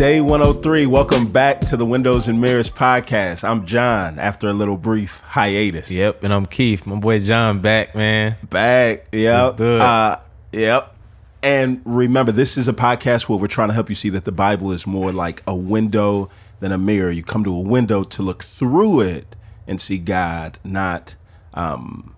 Day 103. Welcome back to the Windows and Mirrors podcast. I'm John after a little brief hiatus. Yep, and I'm Keith. My boy John back, man. Back. Yep. Let's do it. Uh, yep. And remember, this is a podcast where we're trying to help you see that the Bible is more like a window than a mirror. You come to a window to look through it and see God, not um,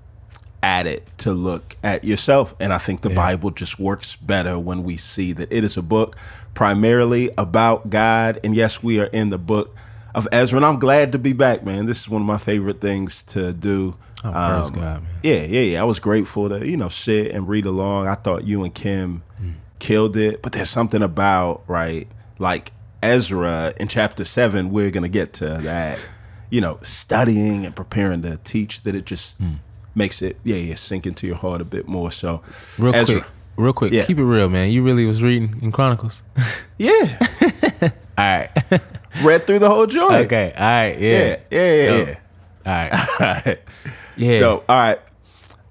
at it to look at yourself. And I think the Bible just works better when we see that it is a book primarily about God. And yes, we are in the book of Ezra. And I'm glad to be back, man. This is one of my favorite things to do. Oh, praise God, man. Yeah, yeah, yeah. I was grateful to, you know, sit and read along. I thought you and Kim killed it. But there's something about, right, like Ezra in chapter seven, we're going to get to that, you know, studying and preparing to teach that it just Hmm. makes it, yeah, yeah, sink into your heart a bit more. So, Real Ezra. quick, real quick. Yeah. Keep it real, man. You really was reading in Chronicles. Yeah, all right. read through the whole joint. okay. All right. Yeah, Yeah. yeah, yeah, yeah. All right. All right. Yeah. Dope. All right.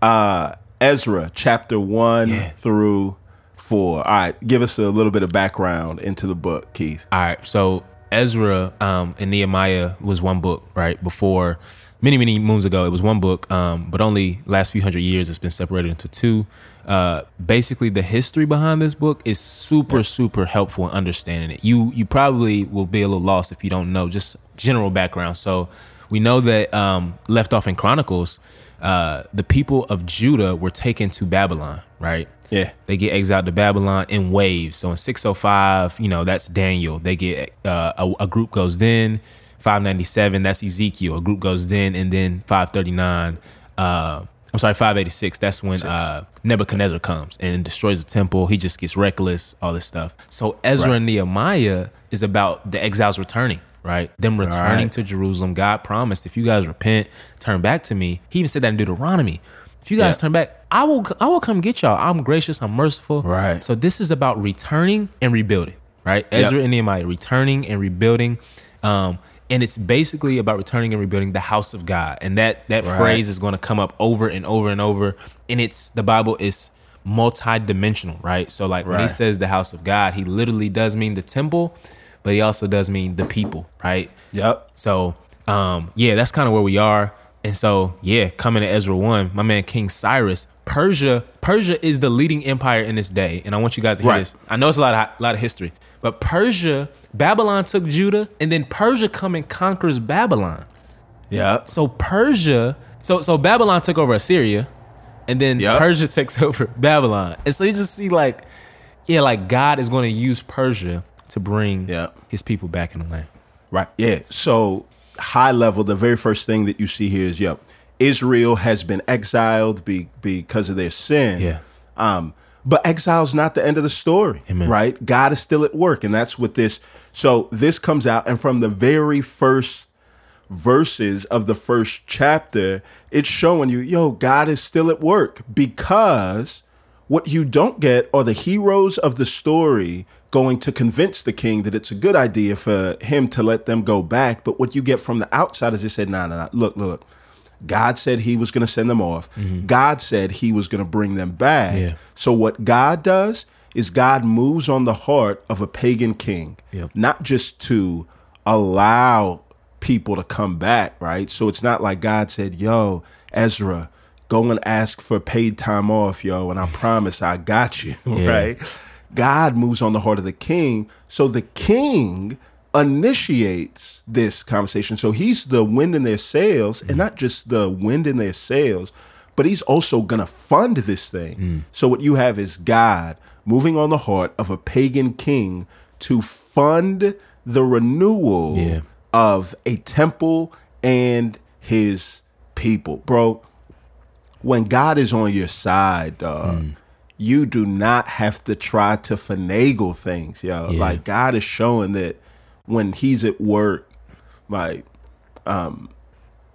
Uh, Ezra, chapter one through four. All right. Give us a little bit of background into the book, Keith. All right. So Ezra um, and Nehemiah was one book, right? Before many, many moons ago, it was one book, um, but only last few hundred years it's been separated into two. Uh, basically, the history behind this book is super, super helpful in understanding it. You you probably will be a little lost if you don't know just general background. So we know that um, left off in Chronicles, uh, the people of Judah were taken to Babylon, right? Yeah. They get exiled to Babylon in waves. So in 605, you know, that's Daniel. They get uh, a, a group goes then. 597, that's Ezekiel. A group goes then, and then 539. Uh, I'm sorry, 586. That's when uh, Nebuchadnezzar comes and destroys the temple. He just gets reckless, all this stuff. So Ezra Right. and Nehemiah is about the exiles returning, right? Them returning right. to Jerusalem. God promised, if you guys repent, turn back to me. He even said that in Deuteronomy. If you guys Yeah. turn back, I will I will come get y'all. I'm gracious, I'm merciful. Right. So this is about returning and rebuilding, right? Ezra and Nehemiah returning and rebuilding. Um, and it's basically about returning and rebuilding the house of God. And that that Right. phrase is going to come up over and over and over. And it's the Bible is multi-dimensional, right? So like when he says the house of God, he literally does mean the temple, but he also does mean the people, right? Yep. So, um, yeah, that's kind of where we are. And so, yeah, coming to Ezra 1, my man King Cyrus, Persia, Persia is the leading empire in this day. And I want you guys to hear Right. this. I know it's a lot of a lot of history, but Persia, Babylon took Judah, and then Persia come and conquers Babylon. Yeah. So Persia, so so Babylon took over Assyria, and then Yep. Persia takes over Babylon. And so you just see like, yeah, like God is going to use Persia to bring Yep. his people back in the land. Right. Yeah. So high level, the very first thing that you see here is, yep, Israel has been exiled be, because of their sin. Yeah. Um, but exile's not the end of the story, Amen. right? God is still at work, and that's what this. So this comes out, and from the very first verses of the first chapter, it's showing you, yo, God is still at work because what you don't get are the heroes of the story going to convince the king that it's a good idea for him to let them go back. But what you get from the outside is they said, no, no, no, look, look, look. God said he was going to send them off. Mm-hmm. God said he was going to bring them back. Yeah. So what God does is God moves on the heart of a pagan king, Yep. not just to allow people to come back, right? So it's not like God said, "Yo, Ezra, go and ask for paid time off, yo, and I promise I got you," right? God moves on the heart of the king, so the king initiates this conversation. So he's the wind in their sails, and not just the wind in their sails, but he's also going to fund this thing. Mm. So what you have is God moving on the heart of a pagan king to fund the renewal Yeah. of a temple and his people. Bro, when God is on your side, dog, mm. you do not have to try to finagle things, yo. Yeah. Like God is showing that when he's at work, like um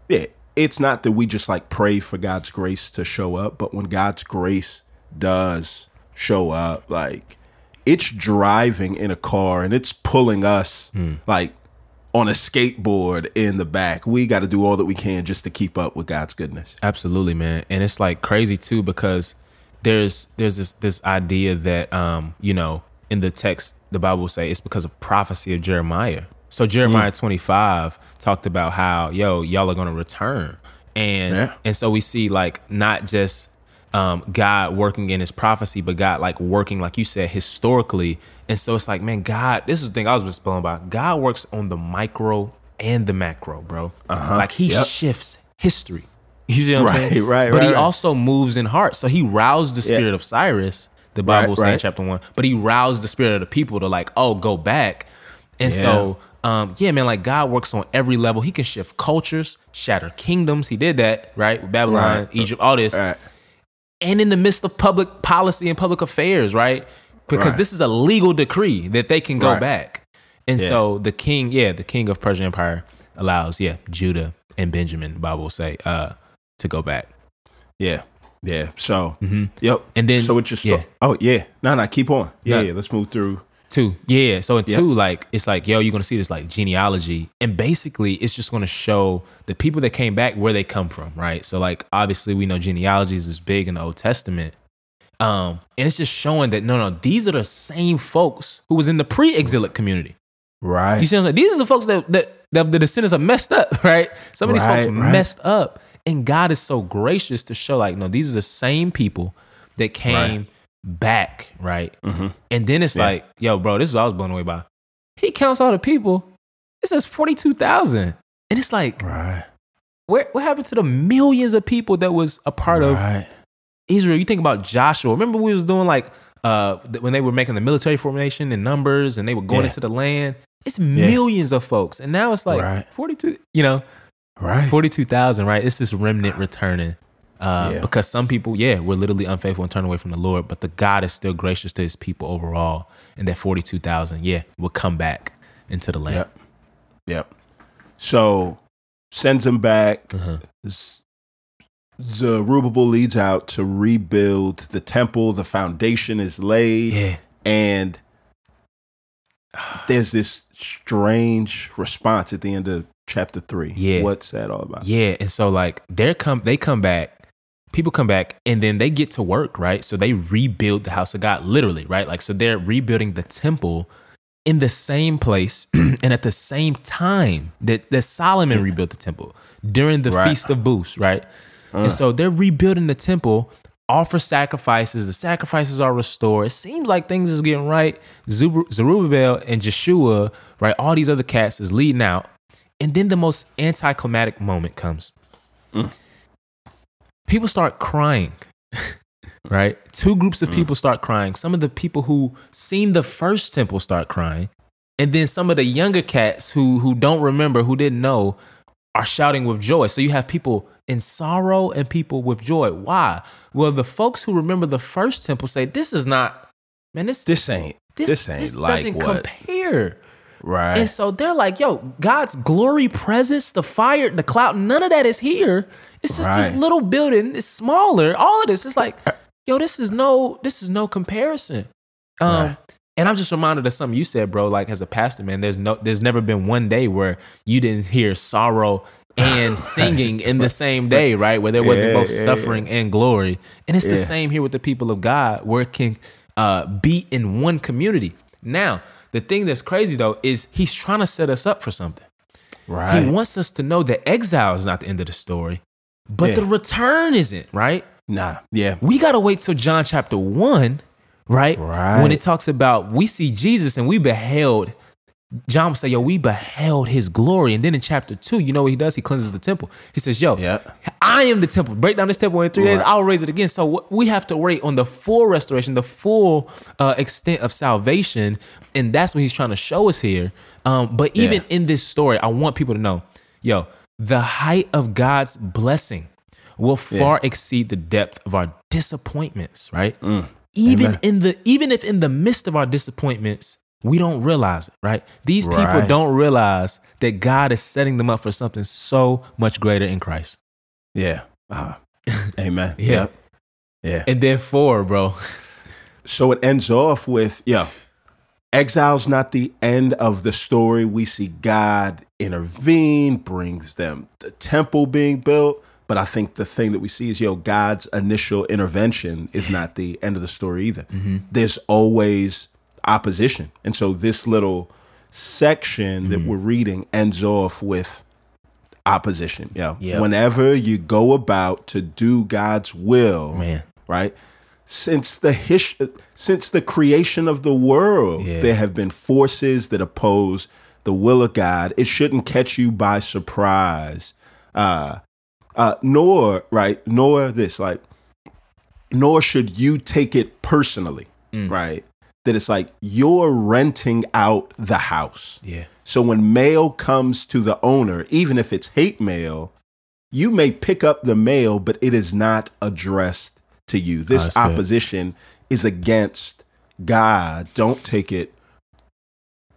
yeah, it's not that we just like pray for God's grace to show up, but when God's grace does show up, like it's driving in a car and it's pulling us like on a skateboard in the back. We got to do all that we can just to keep up with God's goodness. Absolutely, man. And it's like crazy too because there's there's this this idea that um, you know, in the text, the Bible will say it's because of prophecy of Jeremiah. So Jeremiah 25 talked about how, yo, y'all are going to return. And Yeah. and so we see like not just um, God working in his prophecy, but God like working, like you said, historically. And so it's like, man, God, this is the thing I was just blown by. God works on the micro and the macro, bro. Like he Yep. shifts history. You see what I'm Right, saying? right, But right, he right. also moves in heart. So he roused the spirit of Cyrus, the Bible Right, says in right. chapter one, but he roused the spirit of the people to like, oh, go back. And so, um, yeah, man, like God works on every level. He can shift cultures, shatter kingdoms. He did that, right? With Babylon, Right. Egypt, all this. Right. And in the midst of public policy and public affairs, right? Because this is a legal decree that they can go back. And Yeah. so the king, yeah, the king of Persian Empire allows, yeah, Judah and Benjamin, the Bible will say, uh, to go back. Yeah. Yeah. So, yep. And then- so it just, yeah. oh, yeah. No, no, keep on. Yeah, No. yeah. Let's move through. Two. Yeah. So in Yep. two, like it's like, yo, you're gonna see this like genealogy. And basically it's just gonna show the people that came back where they come from, right? So like obviously we know genealogies is big in the Old Testament. Um, and it's just showing that no, no, these are the same folks who was in the pre-exilic community. Right. You see what I'm saying? These are the folks that that, that the descendants are messed up, right? Some of these folks Right, right. messed up. And God is so gracious to show, like, no, these are the same people that came back, right? Mhm. And then it's Yeah. like, yo, bro, this is what I was blown away by. He counts all the people. It says 42,000. And it's like, Right. where, what happened to the millions of people that was a part of Israel? You think about Joshua. Remember we was doing like uh when they were making the military formation in numbers and they were going Yeah. into the land. It's millions of folks. And now it's like Right. 42, you know, Right. 42,000, right? It's this remnant returning. Uh, Yeah. Because some people, yeah, were literally unfaithful and turned away from the Lord, but the God is still gracious to his people overall. And that 42,000, yeah, will come back into the land. Yep. Yep. So sends him back. Uh-huh. Zerubbabel leads out to rebuild the temple. The foundation is laid, Yeah. and there's this strange response at the end of chapter three. Yeah. what's that all about? Yeah, and so like they're come they come back, people come back and then they get to work, right? So they rebuild the house of God literally, right? Like so they're rebuilding the temple in the same place and at the same time that, that Solomon rebuilt the temple during the Right. feast of booths, right? And uh. so they're rebuilding the temple, offer sacrifices, the sacrifices are restored. It seems like things is getting right. Zeru- Zerubbabel and Joshua, right? All these other cats is leading out. And then the most anticlimactic moment comes. Mm. People start crying, right? Two groups of mm. people start crying. Some of the people who seen the first temple start crying. And then some of the younger cats who who don't remember, who didn't know, are shouting with joy. So you have people in sorrow and people with joy. Why? Well, the folks who remember the first temple say, "This is not, man. This This ain't. this, This, ain't this like doesn't what. compare." Right. And so they're like, yo, God's glory presence, the fire, the cloud, none of that is here. It's just this little building. It's smaller. All of this. It's like, yo, this is no, this is no comparison. Um, Right. and I'm just reminded of something you said, bro. Like as a pastor, man, there's no there's never been one day where you didn't hear sorrow and singing in the same day, right? Where there wasn't Yeah, both yeah, suffering and glory. And it's the same here with the people of God, where it can uh, be in one community. Now, the thing that's crazy though is he's trying to set us up for something. right. He wants us to know that exile is not the end of the story, but Yeah. the return isn't, right? nah. Yeah. We got to wait till John chapter 1, right? Right. When it talks about we see Jesus and we beheld John will say, Yo, we beheld his glory. And then in chapter two, you know what he does? He cleanses the temple. He says, Yo, Yeah. I am the temple. Break down this temple in three days. I'll raise it again. So we have to wait on the full restoration, the full uh, extent of salvation. And that's what he's trying to show us here. Um, but even Yeah. in this story, I want people to know, yo, the height of God's blessing will far exceed the depth of our disappointments, right? Even Amen. in the even if in the midst of our disappointments, we don't realize it, right? These people Right. don't realize that God is setting them up for something so much greater in Christ. Yeah. Uh, amen. Yeah. Yep. Yeah. And then four, bro. So it ends off with, yeah, exile's not the end of the story. We see God intervene, brings them the temple being built. But I think the thing that we see is, yo, God's initial intervention is not the end of the story either. There's always opposition. And so this little section that Mm-hmm. we're reading ends off with opposition. Yeah. Yep. Whenever you go about to do God's will, Man. right? Since the his- since the creation of the world, Yeah. there have been forces that oppose the will of God. It shouldn't catch you by surprise. Uh, uh, nor right, nor this like, nor should you take it personally, right? That it's like you're renting out the house. Yeah. So when mail comes to the owner, even if it's hate mail, you may pick up the mail, but it is not addressed to you. This good. opposition is against God. Don't take it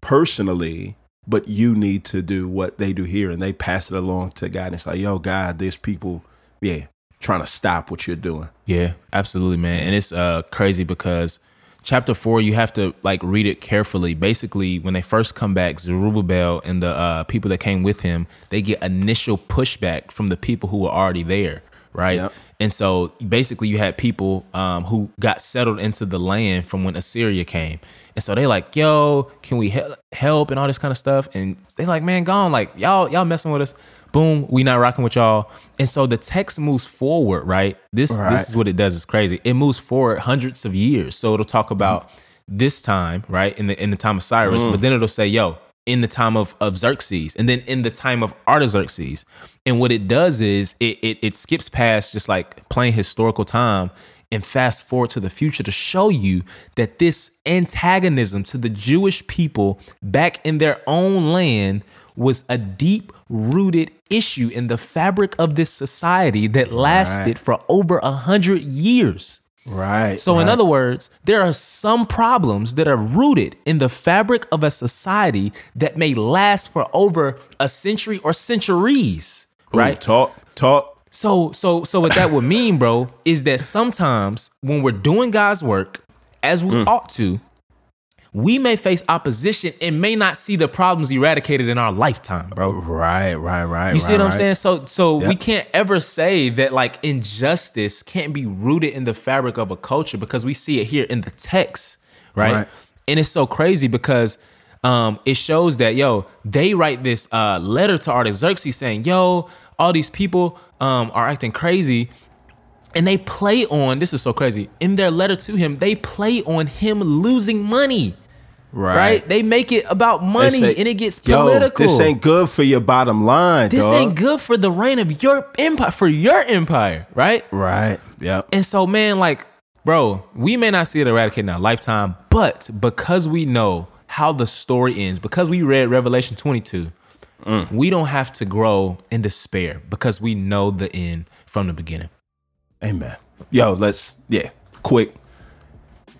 personally, but you need to do what they do here and they pass it along to God. And it's like, yo, God, there's people, yeah, trying to stop what you're doing. Yeah, absolutely, man. And it's uh crazy because chapter four, you have to like read it carefully. Basically, when they first come back, Zerubbabel and the uh, people that came with him, they get initial pushback from the people who were already there, right? Yep. And so basically, you had people um, who got settled into the land from when Assyria came. And so they like, yo, can we he- help and all this kind of stuff? And they like, man, gone. Like y'all, y'all messing with us. Boom, we not rocking with y'all. And so the text moves forward, right? This Right. this is what it does. It's crazy. It moves forward hundreds of years. So it'll talk about this time, right? In the in the time of Cyrus, but then it'll say, yo, in the time of, of Xerxes, and then in the time of Artaxerxes. And what it does is it, it it skips past just like plain historical time and fast forward to the future to show you that this antagonism to the Jewish people back in their own land was a deep rooted issue in the fabric of this society that lasted Right. for over a hundred years. Right. So, in other words, there are some problems that are rooted in the fabric of a society that may last for over a century or centuries, right? talk, talk. So, so, so what that would mean, bro, is that sometimes when we're doing God's work as we mm. ought to, we may face opposition and may not see the problems eradicated in our lifetime, bro. Right, right, right. You see what I'm saying? So so we can't ever say that like injustice can't be rooted in the fabric of a culture because we see it here in the text, right? Right. And it's so crazy because um it shows that yo, they write this uh letter to Artaxerxes saying, "Yo, all these people um are acting crazy." And they play on this is so crazy. In their letter to him, they play on him losing money. Right? right. They make it about money say, and it gets "Yo, political. this ain't good for your bottom line, This dog." ain't good for the reign of your empire, for your empire, right? Right. Yep. And so, man, like, bro, we may not see it eradicated in our lifetime, but because we know how the story ends, because we read Revelation 22, Mm. we don't have to grow in despair because we know the end from the beginning. Amen. Yo, let's yeah, quick.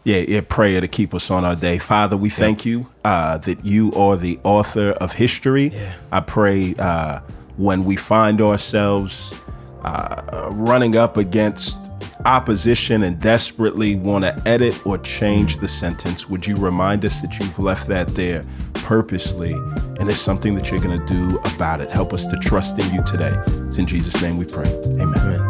Yeah, yeah, prayer to keep us on our day. Father, we thank you uh, that you are the author of history. Yeah. I pray uh, when we find ourselves uh, running up against opposition and desperately want to edit or change the sentence, would you remind us that you've left that there purposely and it's something that you're going to do about it? Help us to trust in you today. It's in Jesus' name we pray. Amen. Amen.